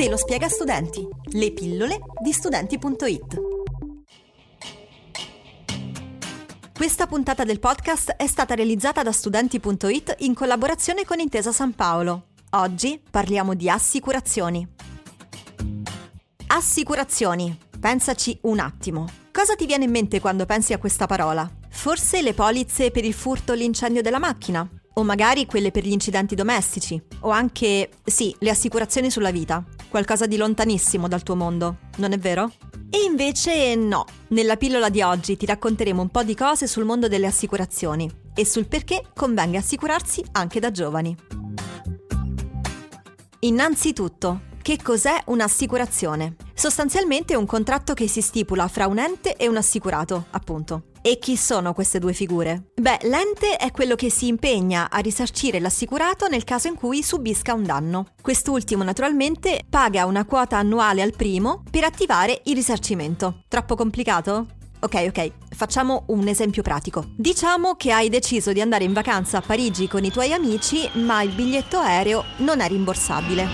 Te lo spiega Studenti, le pillole di studenti.it. Questa puntata del podcast è stata realizzata da studenti.it in collaborazione con Intesa San Paolo. Oggi parliamo di assicurazioni. Assicurazioni. Pensaci un attimo. Cosa ti viene in mente quando pensi a questa parola? Forse le polizze per il furto o l'incendio della macchina? O magari quelle per gli incidenti domestici? O anche, sì, le assicurazioni sulla vita? Qualcosa di lontanissimo dal tuo mondo, non è vero? E invece no. Nella pillola di oggi ti racconteremo un po' di cose sul mondo delle assicurazioni e sul perché convenga assicurarsi anche da giovani. Innanzitutto, che cos'è un'assicurazione? Sostanzialmente è un contratto che si stipula fra un ente e un assicurato, appunto. E chi sono queste due figure? Beh, l'ente è quello che si impegna a risarcire l'assicurato nel caso in cui subisca un danno. Quest'ultimo naturalmente paga una quota annuale al primo per attivare il risarcimento. Troppo complicato? Ok, ok, facciamo un esempio pratico. Diciamo che hai deciso di andare in vacanza a Parigi con i tuoi amici, ma il biglietto aereo non è rimborsabile.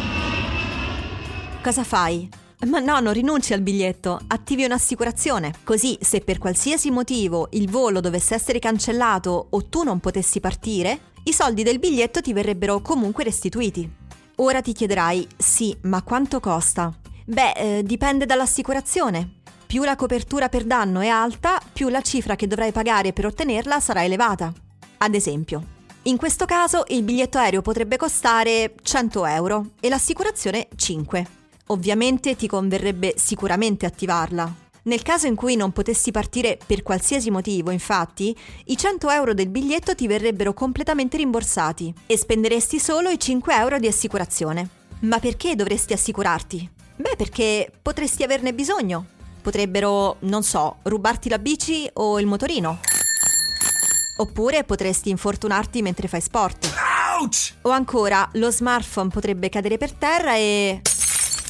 Cosa fai? Ma no, non rinunci al biglietto, attivi un'assicurazione. Così, se per qualsiasi motivo il volo dovesse essere cancellato o tu non potessi partire, i soldi del biglietto ti verrebbero comunque restituiti. Ora ti chiederai, sì, ma quanto costa? Beh, eh, dipende dall'assicurazione. Più la copertura per danno è alta, più la cifra che dovrai pagare per ottenerla sarà elevata. Ad esempio, in questo caso il biglietto aereo potrebbe costare 100 euro e l'assicurazione 5. Ovviamente ti converrebbe sicuramente attivarla. Nel caso in cui non potessi partire per qualsiasi motivo, infatti, i 100 euro del biglietto ti verrebbero completamente rimborsati e spenderesti solo i 5 euro di assicurazione. Ma perché dovresti assicurarti? Beh, perché potresti averne bisogno. Potrebbero, non so, rubarti la bici o il motorino. Oppure potresti infortunarti mentre fai sport. Ouch! O ancora, lo smartphone potrebbe cadere per terra e...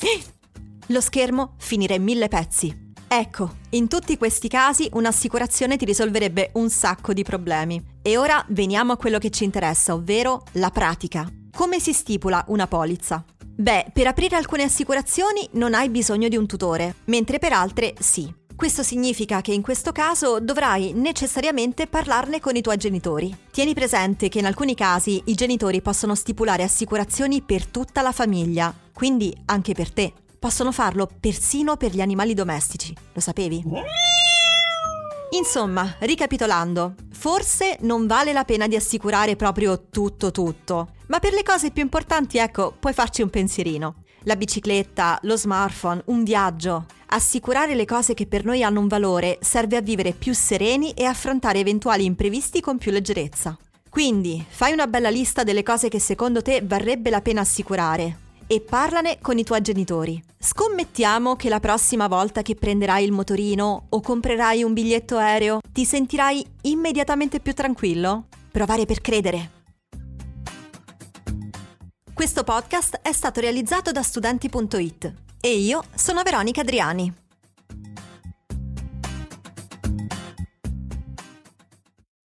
Lo schermo finirà in mille pezzi. Ecco, in tutti questi casi un'assicurazione ti risolverebbe un sacco di problemi. E ora veniamo a quello che ci interessa, ovvero la pratica. Come si stipula una polizza? Beh, per aprire alcune assicurazioni non hai bisogno di un tutore, mentre per altre sì. Questo significa che in questo caso dovrai necessariamente parlarne con i tuoi genitori. Tieni presente che in alcuni casi i genitori possono stipulare assicurazioni per tutta la famiglia, quindi anche per te. Possono farlo persino per gli animali domestici, lo sapevi? Insomma, ricapitolando, forse non vale la pena di assicurare proprio tutto tutto, ma per le cose più importanti, ecco, puoi farci un pensierino. La bicicletta, lo smartphone, un viaggio. Assicurare le cose che per noi hanno un valore serve a vivere più sereni e affrontare eventuali imprevisti con più leggerezza. Quindi, fai una bella lista delle cose che secondo te varrebbe la pena assicurare e parlane con i tuoi genitori. Scommettiamo che la prossima volta che prenderai il motorino o comprerai un biglietto aereo ti sentirai immediatamente più tranquillo? Provare per credere. Questo podcast è stato realizzato da studenti.it e io sono Veronica Adriani.